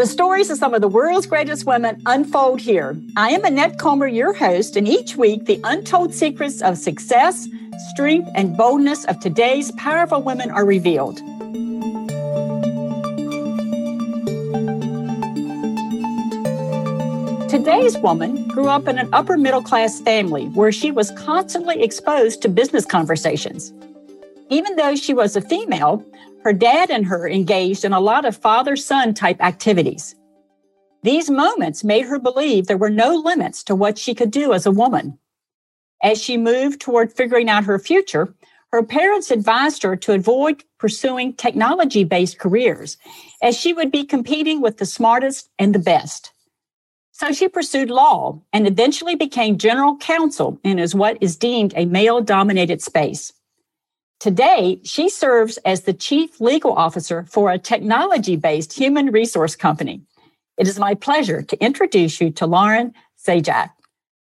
The stories of some of the world's greatest women unfold here. I am Annette Comer, your host, and each week the untold secrets of success, strength, and boldness of today's powerful women are revealed. Today's woman grew up in an upper middle class family where she was constantly exposed to business conversations. Even though she was a female, her dad and her engaged in a lot of father son type activities. These moments made her believe there were no limits to what she could do as a woman. As she moved toward figuring out her future, her parents advised her to avoid pursuing technology based careers, as she would be competing with the smartest and the best. So she pursued law and eventually became general counsel in is what is deemed a male dominated space. Today, she serves as the chief legal officer for a technology based human resource company. It is my pleasure to introduce you to Lauren Zajac.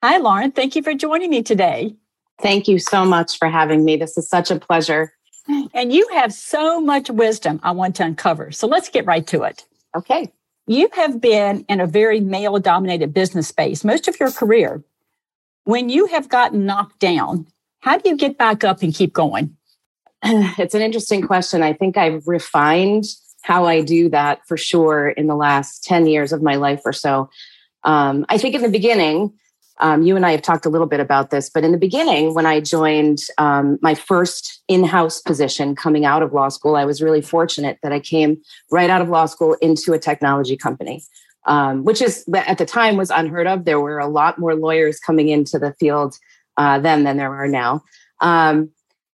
Hi, Lauren. Thank you for joining me today. Thank you so much for having me. This is such a pleasure. And you have so much wisdom I want to uncover. So let's get right to it. Okay. You have been in a very male dominated business space most of your career. When you have gotten knocked down, how do you get back up and keep going? it's an interesting question. I think I've refined how I do that for sure in the last 10 years of my life or so. Um, I think in the beginning, um, you and I have talked a little bit about this, but in the beginning, when I joined um, my first in house position coming out of law school, I was really fortunate that I came right out of law school into a technology company. Um, which is at the time was unheard of. There were a lot more lawyers coming into the field uh, then than there are now. Um,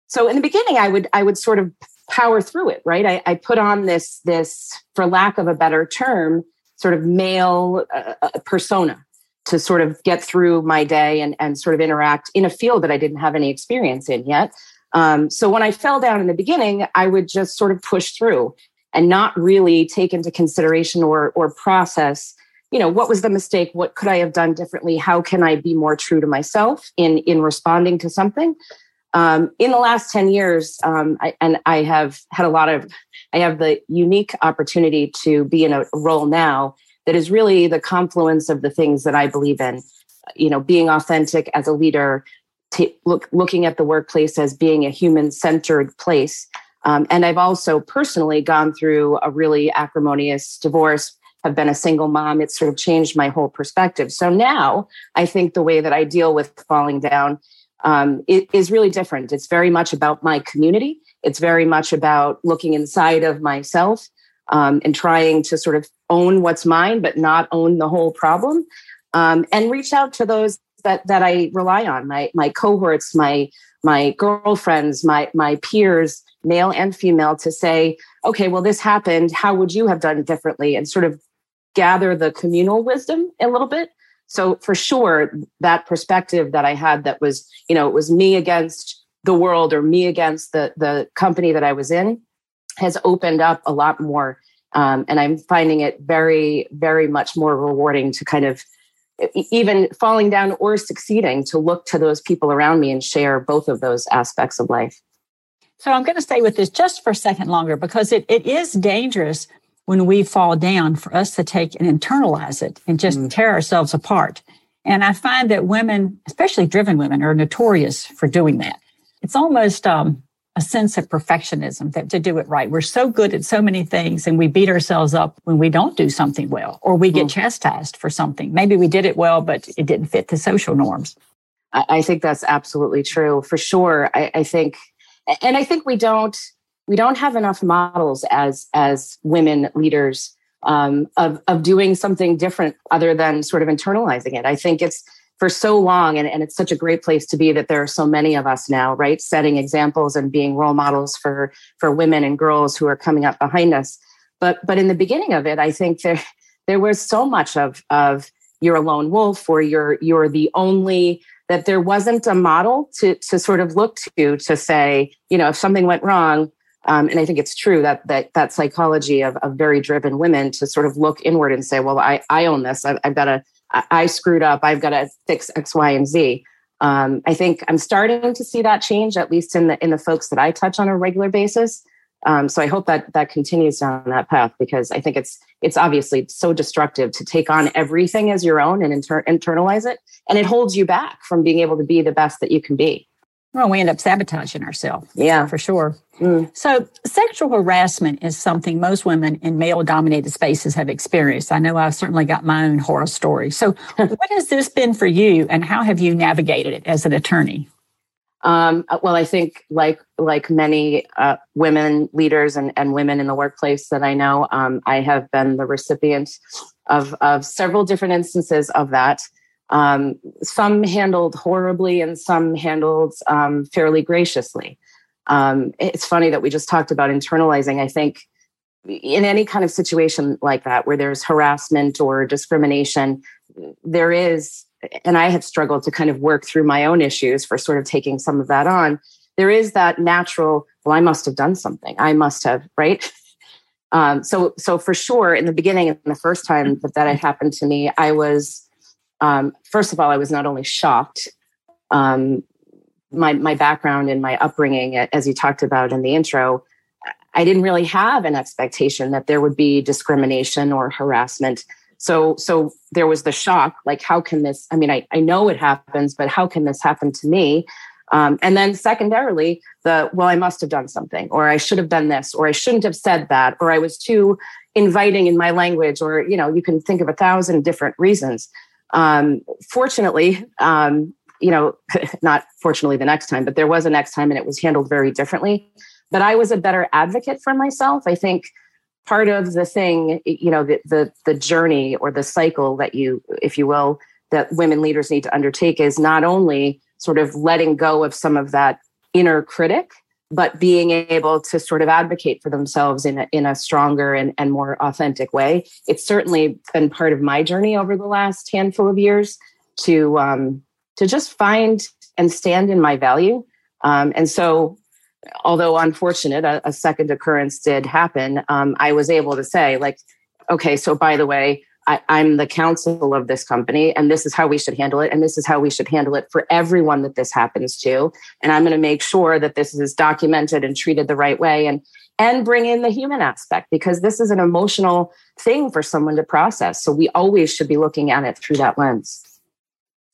so in the beginning i would i would sort of power through it right? I, I put on this this for lack of a better term sort of male uh, uh, persona to sort of get through my day and, and sort of interact in a field that i didn't have any experience in yet. Um, so when i fell down in the beginning i would just sort of push through and not really take into consideration or or process you know what was the mistake? What could i have done differently? How can i be more true to myself in in responding to something um, in the last 10 years, um, I, and I have had a lot of, I have the unique opportunity to be in a role now that is really the confluence of the things that I believe in. You know, being authentic as a leader, t- look, looking at the workplace as being a human centered place. Um, and I've also personally gone through a really acrimonious divorce, have been a single mom. It's sort of changed my whole perspective. So now I think the way that I deal with falling down um, it is really different. It's very much about my community. It's very much about looking inside of myself um, and trying to sort of own what's mine, but not own the whole problem. Um, and reach out to those that that I rely on my my cohorts, my my girlfriends, my my peers, male and female, to say, okay, well, this happened. How would you have done differently? And sort of gather the communal wisdom a little bit so for sure, that perspective that I had that was, you know, it was me against the world or me against the the company that I was in has opened up a lot more. Um, and I'm finding it very, very much more rewarding to kind of even falling down or succeeding to look to those people around me and share both of those aspects of life. So I'm going to stay with this just for a second longer because it, it is dangerous when we fall down for us to take and internalize it and just mm. tear ourselves apart. And I find that women, especially driven women, are notorious for doing that. It's almost um, a sense of perfectionism that to do it right. We're so good at so many things and we beat ourselves up when we don't do something well or we get mm. chastised for something. Maybe we did it well, but it didn't fit the social norms. I, think that's absolutely true for sure. I, I think, and I think we don't, we don't have enough models as as women leaders um, of of doing something different other than sort of internalizing it. I think it's for so long, and, and it's such a great place to be that there are so many of us now, right, setting examples and being role models for for women and girls who are coming up behind us. But but in the beginning of it, I think there there was so much of of you're a lone wolf or you're you're the only that there wasn't a model to to sort of look to to say you know if something went wrong um, and I think it's true that that that psychology of, of very driven women to sort of look inward and say, well, I, I own this. I've, I've got to, I screwed up. I've got to fix X, Y, and Z. Um, I think I'm starting to see that change, at least in the in the folks that I touch on a regular basis. Um, so I hope that that continues down that path because I think it's it's obviously so destructive to take on everything as your own and inter- internalize it, and it holds you back from being able to be the best that you can be. Well, we end up sabotaging ourselves. Yeah, for sure. Mm. So, sexual harassment is something most women in male-dominated spaces have experienced. I know I've certainly got my own horror story. So, what has this been for you, and how have you navigated it as an attorney? Um, uh, well, I think like like many uh, women leaders and, and women in the workplace that I know, um, I have been the recipient of of several different instances of that. Um, some handled horribly, and some handled um, fairly graciously. Um, it's funny that we just talked about internalizing. I think in any kind of situation like that, where there's harassment or discrimination, there is and I have struggled to kind of work through my own issues for sort of taking some of that on. There is that natural, well, I must have done something. I must have, right? Um, so, so for sure, in the beginning, and the first time that that had happened to me, I was, um, first of all, I was not only shocked. Um, my my background and my upbringing, as you talked about in the intro, I didn't really have an expectation that there would be discrimination or harassment so so there was the shock like how can this i mean i, I know it happens but how can this happen to me um, and then secondarily the well i must have done something or i should have done this or i shouldn't have said that or i was too inviting in my language or you know you can think of a thousand different reasons um, fortunately um, you know not fortunately the next time but there was a next time and it was handled very differently. But i was a better advocate for myself. I think part of the thing you know the, the the journey or the cycle that you if you will that women leaders need to undertake is not only sort of letting go of some of that inner critic but being able to sort of advocate for themselves in a, in a stronger and, and more authentic way it's certainly been part of my journey over the last handful of years to um, to just find and stand in my value um, and so although unfortunate, a, a second occurrence did happen. Um, I was able to say, like, okay, so by the way, I, am the counsel of this company, and this is how we should handle it, and this is how we should handle it for everyone that this happens to. And I'm going to make sure that this is documented and treated the right way, and and bring in the human aspect because this is an emotional thing for someone to process. So we always should be looking at it through that lens.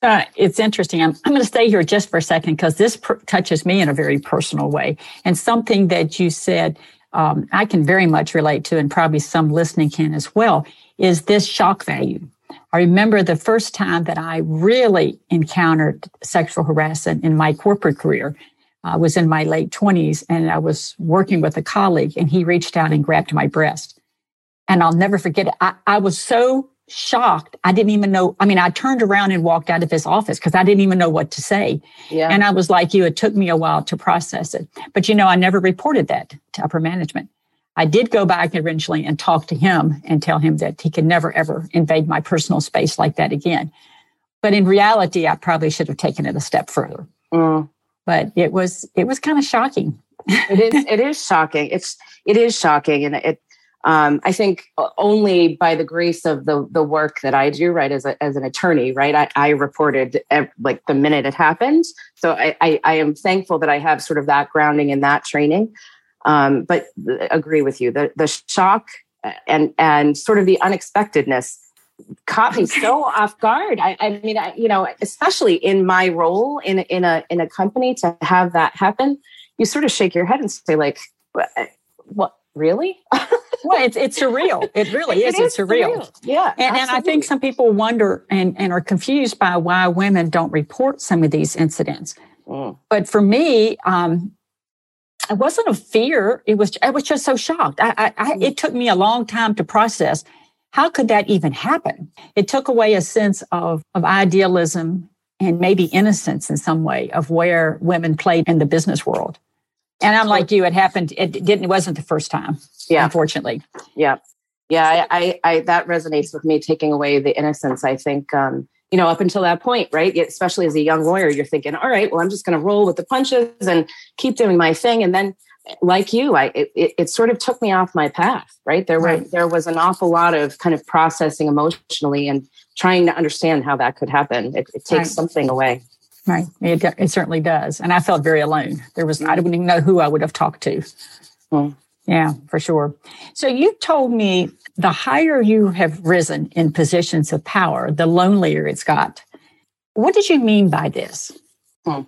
Uh, it's interesting. I'm, I'm going to stay here just for a second because this pr- touches me in a very personal way. And something that you said um, I can very much relate to, and probably some listening can as well, is this shock value. I remember the first time that I really encountered sexual harassment in my corporate career. I was in my late 20s and I was working with a colleague, and he reached out and grabbed my breast. And I'll never forget it. I, I was so shocked. I didn't even know. I mean, I turned around and walked out of his office because I didn't even know what to say. Yeah. And I was like you, it took me a while to process it. But you know, I never reported that to upper management. I did go back eventually and talk to him and tell him that he could never ever invade my personal space like that again. But in reality, I probably should have taken it a step further. Mm. But it was it was kind of shocking. it is it is shocking. It's it is shocking, and it um, I think only by the grace of the the work that I do, right, as a, as an attorney, right, I, I reported every, like the minute it happened. So I, I, I am thankful that I have sort of that grounding and that training. Um, but agree with you, the the shock and and sort of the unexpectedness caught me so off guard. I, I mean, I, you know, especially in my role in in a in a company to have that happen, you sort of shake your head and say like, what really? well, it's it's surreal. It really is. It is it's surreal. surreal. Yeah. And, and, I think some people wonder and, and are confused by why women don't report some of these incidents. Mm. But for me, um, it wasn't a fear. It was I was just so shocked. I, I, I, mm. it took me a long time to process. How could that even happen? It took away a sense of of idealism and maybe innocence in some way of where women played in the business world. And I'm like you, it happened. It didn't. It wasn't the first time. Yeah. Unfortunately. Yeah. Yeah. I, I, I that resonates with me. Taking away the innocence. I think. Um, you know, up until that point, right? Especially as a young lawyer, you're thinking, all right, well, I'm just going to roll with the punches and keep doing my thing. And then, like you, I it, it, sort of took me off my path, right? There right. were there was an awful lot of kind of processing emotionally and trying to understand how that could happen. It, it takes right. something away. Right. It, it certainly does. And I felt very alone. There was, I didn't even know who I would have talked to. Mm. Yeah, for sure. So you told me the higher you have risen in positions of power, the lonelier it's got. What did you mean by this? Hmm.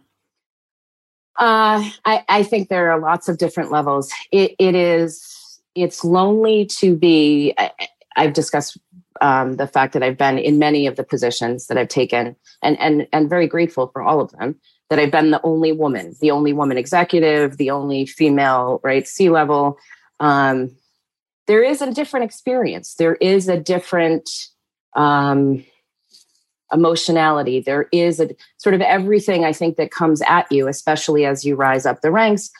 Uh, I, I, think there are lots of different levels. It, it is, it's lonely to be, I, have discussed um, the fact that I've been in many of the positions that I've taken and, and, and very grateful for all of them that I've been the only woman, the only woman executive, the only female, right, C level. Um, there is a different experience. There is a different um, emotionality. There is a sort of everything I think that comes at you, especially as you rise up the ranks.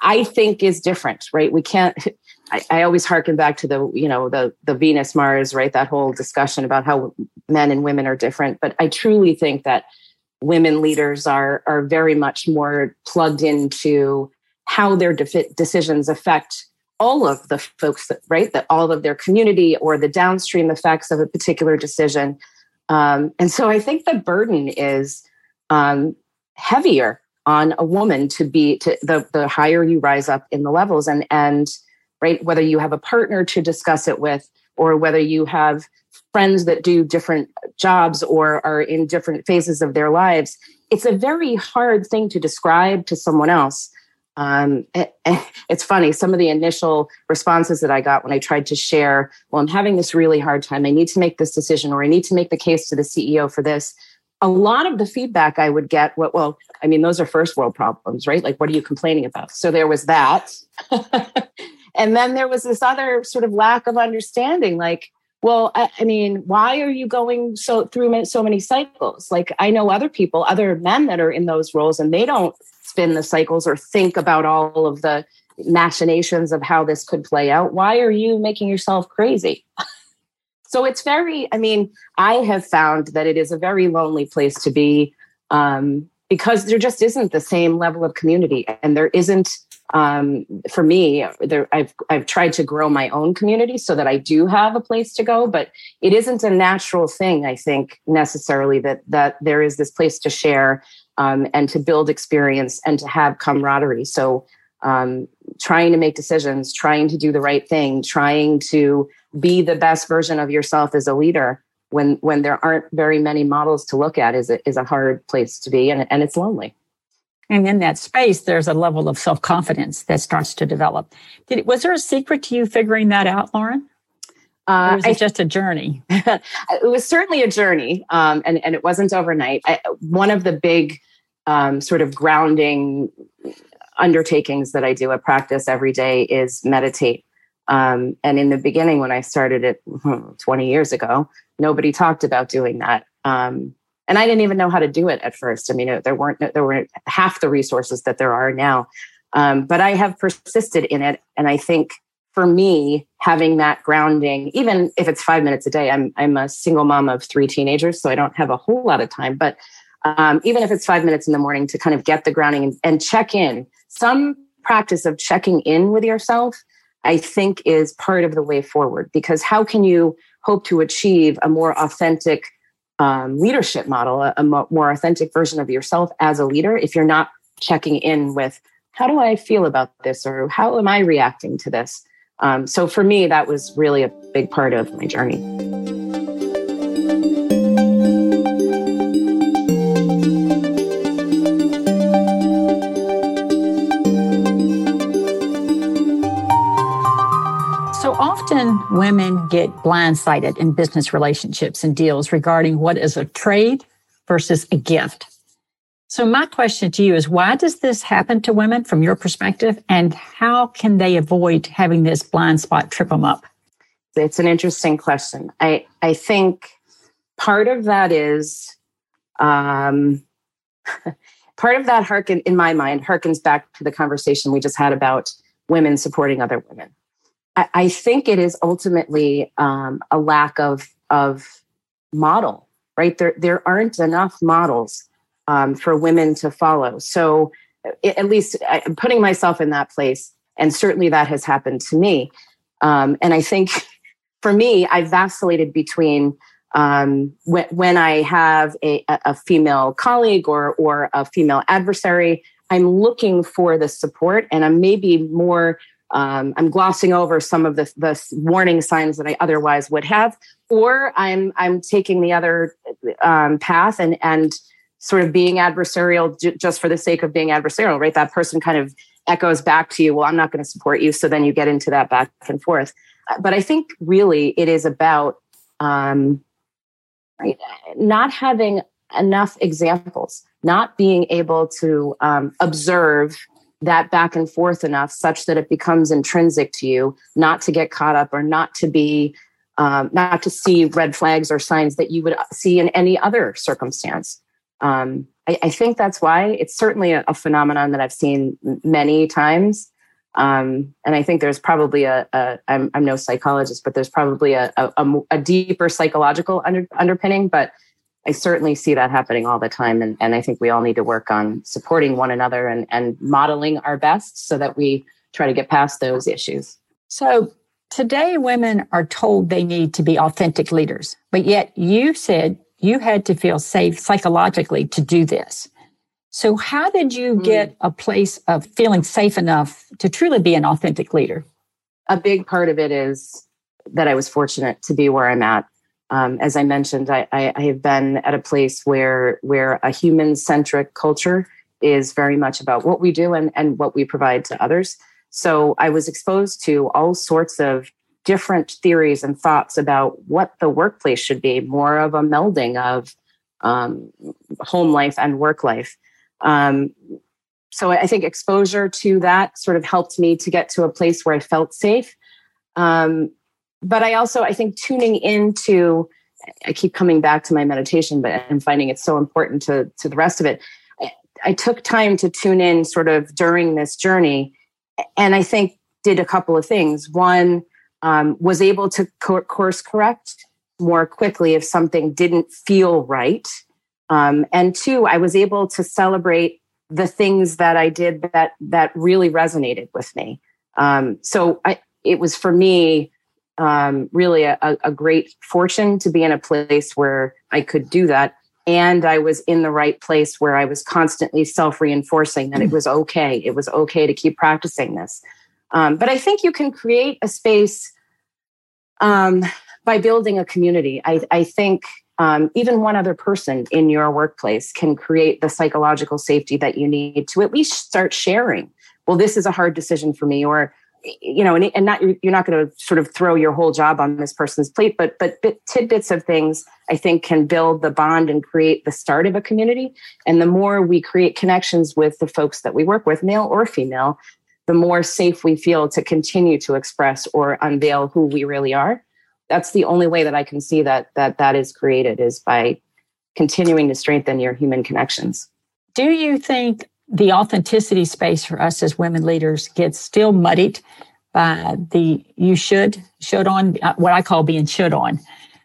I think is different, right? We can't. I, I always harken back to the, you know, the the Venus Mars, right? That whole discussion about how men and women are different. But I truly think that women leaders are are very much more plugged into how their de- decisions affect all of the folks that right that all of their community or the downstream effects of a particular decision. Um, and so i think the burden is um, heavier on a woman to be to the the higher you rise up in the levels and and right whether you have a partner to discuss it with or whether you have friends that do different jobs or are in different phases of their lives, it's a very hard thing to describe to someone else. Um, it, it's funny, some of the initial responses that I got when I tried to share, well, I'm having this really hard time. I need to make this decision or I need to make the case to the CEO for this. A lot of the feedback I would get, well, well I mean, those are first world problems, right? Like, what are you complaining about? So there was that. and then there was this other sort of lack of understanding, like, well I, I, mean why are you going so through so many cycles? Like i know other people other men that are in those roles and they don't spin the cycles or think about all of the machinations of how this could play out. Why are you making yourself crazy? So it's very i mean i have found that it is a very lonely place to be um, because there just isn't the same level of community and there isn't um, for me there, I've, I've tried to grow my own community so that i do have a place to go but it isn't a natural thing i think necessarily that that there is this place to share um, and to build experience and to have camaraderie. So um, trying to make decisions trying to do the right thing trying to be the best version of yourself as a leader when when there aren't very many models to look at is a, is a hard place to be and, and it's lonely and in that space there's a level of self-confidence that starts to develop Did, was there a secret to you figuring that out lauren uh, or was it I, just a journey? it was certainly a journey, um, and and it wasn't overnight. I, one of the big um, sort of grounding undertakings that I do at practice every day is meditate. Um, and in the beginning, when I started it hmm, 20 years ago, nobody talked about doing that. Um, and I didn't even know how to do it at first. I mean, there weren't there were half the resources that there are now. Um, but I have persisted in it, and I think for me, having that grounding, even if it's five minutes a day, I'm I'm a single mom of three teenagers, so I don't have a whole lot of time. But um, even if it's five minutes in the morning to kind of get the grounding and, and check in, some practice of checking in with yourself, I think, is part of the way forward. Because how can you hope to achieve a more authentic um, leadership model, a, a more authentic version of yourself as a leader, if you're not checking in with how do I feel about this or how am I reacting to this? Um, so for me, that was really a big part of my journey. Women get blindsided in business relationships and deals regarding what is a trade versus a gift. So my question to you is why does this happen to women from your perspective and how can they avoid having this blind spot trip them up? It's an interesting question. I, I think part of that is um, part of that harken in my mind harkens back to the conversation we just had about women supporting other women I, think it is ultimately um, a lack of of model, right? There there aren't enough models um, for women to follow. So at least I'm putting myself in that place, and certainly that has happened to me. Um, and I think for me, I vacillated between um, when, when, I have a, a, female colleague or or a female adversary, I'm looking for the support, and I'm maybe more um, I'm glossing over some of the, the warning signs that I otherwise would have, or I'm I'm taking the other um, path and and sort of being adversarial j- just for the sake of being adversarial, right? That person kind of echoes back to you, well, I'm not going to support you. So then you get into that back and forth. But I think really it is about um, right, not having enough examples, not being able to um, observe that back and forth enough such that it becomes intrinsic to you, not to get caught up or not to be, um, not to see red flags or signs that you would see in any other circumstance. Um, I, I, think that's why it's certainly a, a, phenomenon that I've seen many times. Um, and I think there's probably a, a I'm, I'm no psychologist, but there's probably a, a, a deeper psychological under, underpinning. But I certainly see that happening all the time. And, and I think we all need to work on supporting one another and, and modeling our best so that we try to get past those issues. So today, women are told they need to be authentic leaders, but yet you said you had to feel safe psychologically to do this. So, how did you hmm. get a place of feeling safe enough to truly be an authentic leader? A big part of it is that I was fortunate to be where I'm at um, as I mentioned, I, I, I, have been at a place where where a human centric culture is very much about what we do and, and what we provide to others. So I was exposed to all sorts of different theories and thoughts about what the workplace should be, more of a melding of um, home life and work life. Um, so I think exposure to that sort of helped me to get to a place where I felt safe. Um, but I also I think tuning into I keep coming back to my meditation, but I'm finding it so important to to the rest of it. I, I took time to tune in sort of during this journey, and I think did a couple of things. One um, was able to co- course correct more quickly if something didn't feel right, um, and two, I was able to celebrate the things that I did that that really resonated with me. Um, so I, it was for me um, really a, a great fortune to be in a place where I could do that. And I was in the right place where I was constantly self reinforcing that it was okay. It was okay to keep practicing this. Um, but I think you can create a space um, by building a community. I, I think um, even one other person in your workplace can create the psychological safety that you need to at least start sharing. Well, this is a hard decision for me, or you know, and, and not you're not going to sort of throw your whole job on this person's plate, but but bit, tidbits of things I think can build the bond and create the start of a community. And the more we create connections with the folks that we work with, male or female, the more safe we feel to continue to express or unveil who we really are. That's the only way that I can see that that that is created is by continuing to strengthen your human connections. Do you think the authenticity space for us as women leaders gets still muddied by the you should should on uh, what I call being should on.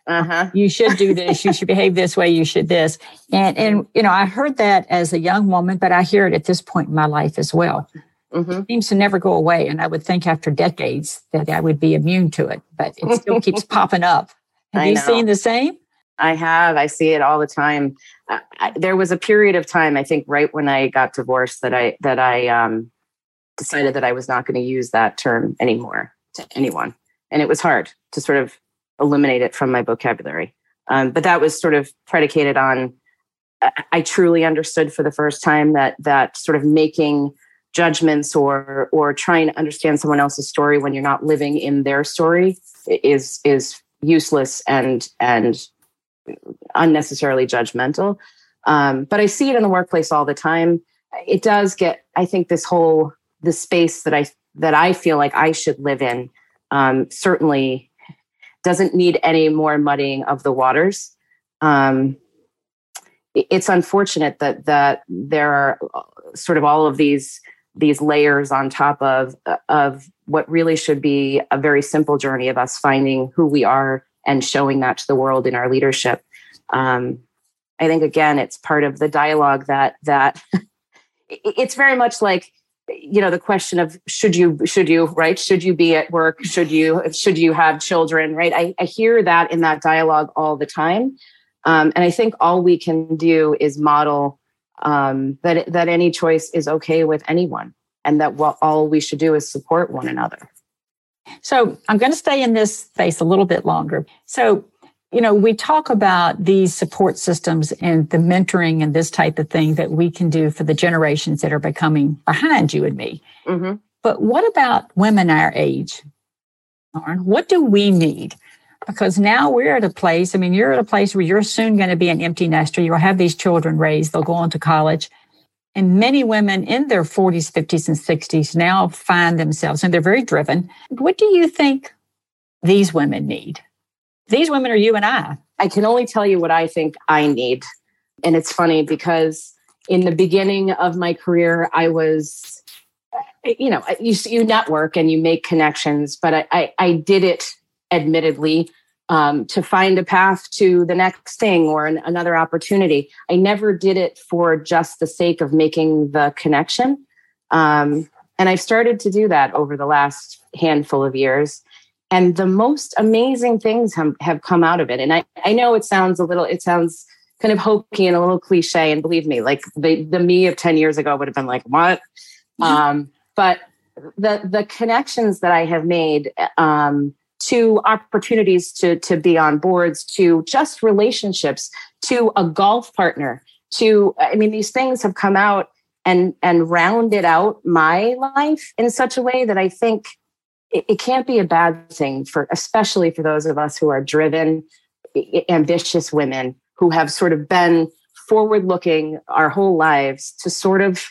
Uh-huh. You should do this. you should behave this way. You should this. And and you know I heard that as a young woman, but I hear it at this point in my life as well. Mm-hmm. It seems to never go away, and I would think after decades that I would be immune to it, but it still keeps popping up. Have I you know. seen the same? I have. I see it all the time. I, there was a period of time, I think, right when I got divorced, that I that I um, decided that I was not going to use that term anymore to anyone, and it was hard to sort of eliminate it from my vocabulary. Um, but that was sort of predicated on I, I truly understood for the first time that that sort of making judgments or or trying to understand someone else's story when you're not living in their story is is useless and and unnecessarily judgmental. Um, but I see it in the workplace all the time. It does get, I think, this whole the space that I that I feel like I should live in um, certainly doesn't need any more muddying of the waters. Um, it's unfortunate that that there are uh, sort of all of these these layers on top of of what really should be a very simple journey of us finding who we are and showing that to the world in our leadership. Um, I think again, it's part of the dialogue that that it's very much like you know the question of should you should you right? Should you be at work? Should you should you have children right? I, I hear that in that dialogue all the time. Um, and i think all we can do is model um, that that any choice is okay with anyone and that what all we should do is support one another. So I'm going to stay in this space a little bit longer. So, you know, we talk about these support systems and the mentoring and this type of thing that we can do for the generations that are becoming behind you and me. Mm-hmm. But what about women our age? Lauren, what do we need? Because now we're at a place, I mean, you're at a place where you're soon going to be an empty nester. You'll have these children raised, they'll go on to college. And many women in their 40s, 50s, and 60s now find themselves, and they're very driven. What do you think these women need? These women are you and I. I can only tell you what I think I need. And it's funny because in the beginning of my career, I was, you know, you, you network and you make connections, but I, I, I did it admittedly um, to find a path to the next thing or an, another opportunity. I never did it for just the sake of making the connection. Um, and I've started to do that over the last handful of years. And the most amazing things have, have come out of it. And I, I know it sounds a little, it sounds kind of hokey and a little cliche. And believe me, like the, the me of 10 years ago would have been like, what? Mm-hmm. Um, but the, the connections that I have made, um, to opportunities to, to be on boards, to just relationships, to a golf partner, to, I mean, these things have come out and, and rounded out my life in such a way that I think it, it can't be a bad thing for, especially for those of us who are driven, ambitious women who have sort of been forward looking our whole lives to sort of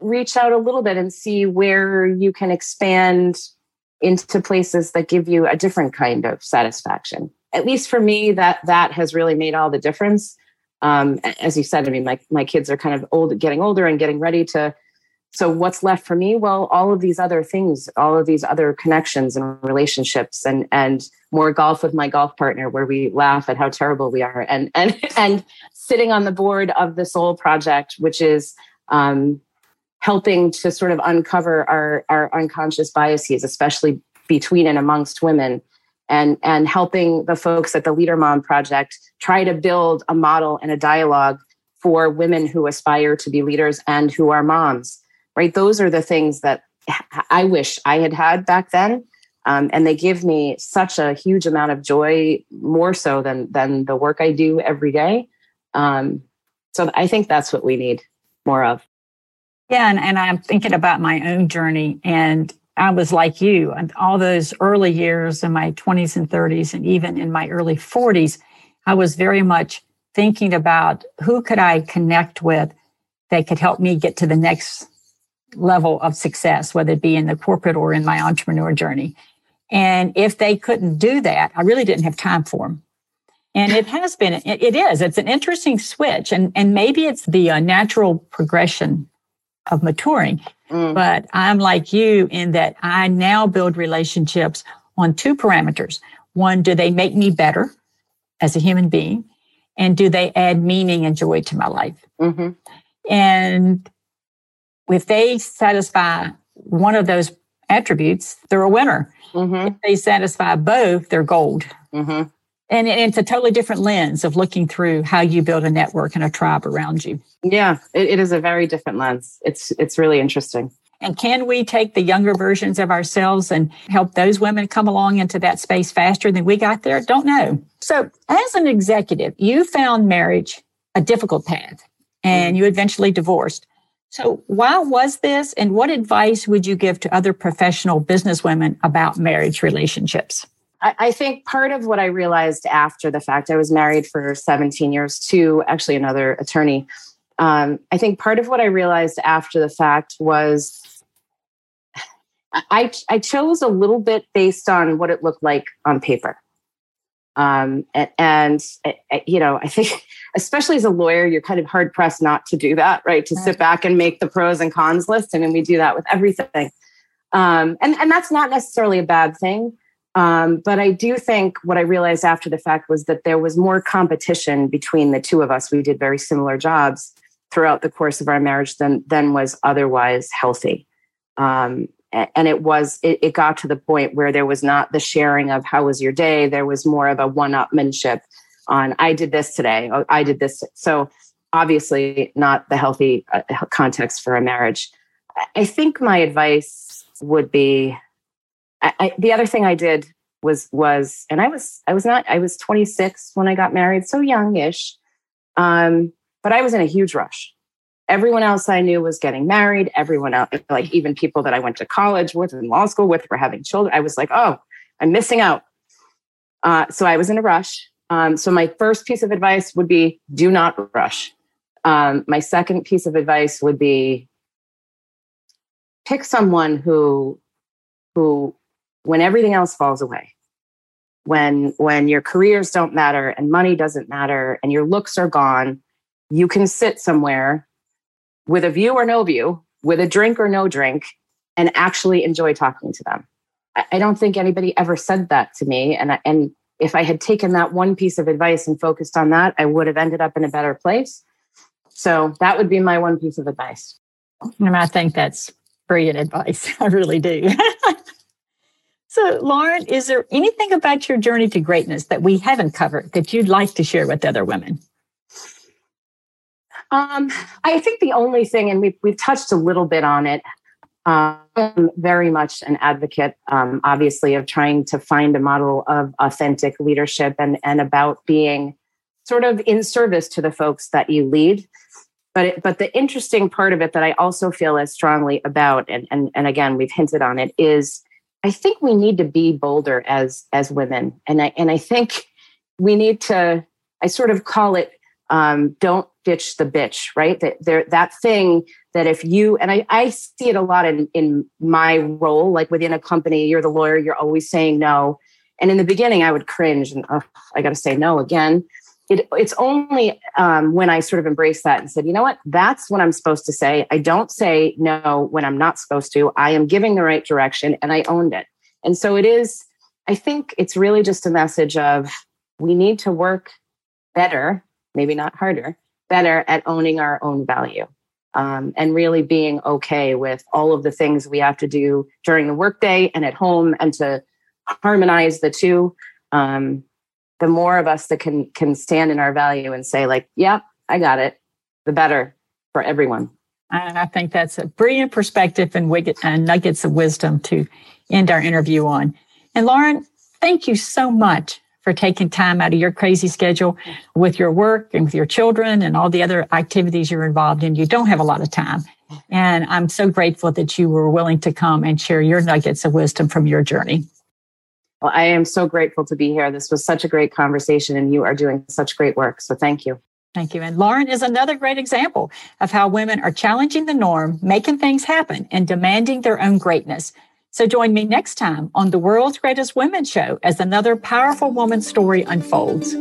reach out a little bit and see where you can expand into places that give you a different kind of satisfaction. At least for me, that that has really made all the difference. Um, as you said, I mean, my my kids are kind of old, getting older, and getting ready to. So what's left for me? Well, all of these other things, all of these other connections and relationships, and and more golf with my golf partner, where we laugh at how terrible we are, and and and sitting on the board of the Soul Project, which is um, helping to sort of uncover our, our unconscious biases, especially between and amongst women, and, and helping the folks at the Leader Mom Project try to build a model and a dialogue for women who aspire to be leaders and who are moms, right? Those are the things that I wish I had had back then. Um, and they give me such a huge amount of joy, more so than than the work I do every day. Um, so I think that's what we need more of. Yeah, and, and I'm thinking about my own journey. And I was like you, and all those early years in my 20s and 30s, and even in my early 40s, I was very much thinking about who could I connect with that could help me get to the next level of success, whether it be in the corporate or in my entrepreneur journey. And if they couldn't do that, I really didn't have time for them. And it has been, it is, it's an interesting switch. And, and maybe it's the uh, natural progression of maturing. Mm. But I'm like you in that I now build relationships on two parameters. One, do they make me better as a human being? And do they add meaning and joy to my life? Mm-hmm. And if they satisfy one of those attributes, they're a winner. Mm-hmm. If they satisfy both, they're gold. Mm-hmm. And it's a totally different lens of looking through how you build a network and a tribe around you. Yeah, it, it is a very different lens. It's it's really interesting. And can we take the younger versions of ourselves and help those women come along into that space faster than we got there? Don't know. So, as an executive, you found marriage a difficult path and mm-hmm. you eventually divorced. So, why was this? And what advice would you give to other professional businesswomen about marriage relationships? I, I think part of what I realized after the fact, I was married for 17 years to actually another attorney. Um, I think part of what I realized after the fact was I, I chose a little bit based on what it looked like on paper. Um, and, and, you know, I think, especially as a lawyer, you're kind of hard pressed not to do that, right? To sit back and make the pros and cons list. And then we do that with everything. Um, and, and that's not necessarily a bad thing. Um, but I do think what I realized after the fact was that there was more competition between the two of us. We did very similar jobs throughout the course of our marriage than than was otherwise healthy. Um, and it was it, it, got to the point where there was not the sharing of how was your day. There was more of a one-upmanship on I did this today. Oh, I did this. So obviously not the healthy uh, context for a marriage. I think my advice would be I, I, the other thing I did was was and I was I was not I was 26 when I got married, so youngish. Um, but I was in a huge rush. Everyone else I knew was getting married. Everyone else, like even people that I went to college with and law school with, were having children. I was like, oh, I'm missing out. Uh, so I was in a rush. Um, so my first piece of advice would be do not rush. Um, my second piece of advice would be pick someone who who when everything else falls away when when your careers don't matter and money doesn't matter and your looks are gone you can sit somewhere with a view or no view with a drink or no drink and actually enjoy talking to them. I, I don't think anybody ever said that to me and I, and if i had taken that one piece of advice and focused on that i would have ended up in a better place. So that would be my one piece of advice. And i think that's brilliant advice. I really do So, Lauren, is there anything about your journey to greatness that we haven't covered that you'd like to share with other women? Um, I think the only thing, and we've, we've touched a little bit on it, um, I'm very much an advocate, um, obviously, of trying to find a model of authentic leadership and, and about being sort of in service to the folks that you lead. But it, but the interesting part of it that I also feel as strongly about, and, and, and again, we've hinted on it, is I think we need to be bolder as as women, and I and I think we need to. I sort of call it um, "don't ditch the bitch," right? That there that thing that if you and I, I see it a lot in in my role, like within a company, you're the lawyer, you're always saying no, and in the beginning, I would cringe and oh, I got to say no again it, it's only um, when I sort of embraced that and said, you know what, that's what I'm supposed to say. I don't say no when I'm not supposed to. I am giving the right direction and I owned it. And so it is, I think it's really just a message of we need to work better, maybe not harder, better at owning our own value. Um, and really being okay with all of the things we have to do during the workday and at home and to harmonize the two. Um, the more of us that can can stand in our value and say like yeah i got it. The better for everyone. And i think that's a brilliant perspective and, wig- and nuggets of wisdom to end our interview on. And lauren thank you so much for taking time out of your crazy schedule with your work and with your children and all the other activities you're involved in. You don't have a lot of time. And i'm so grateful that you were willing to come and share your nuggets of wisdom from your journey well, I am so grateful to be here. This was such a great conversation, and you are doing such great work. So thank you. Thank you. And Lauren is another great example of how women are challenging the norm, making things happen, and demanding their own greatness. So join me next time on the World's Greatest Women Show as another powerful woman story unfolds.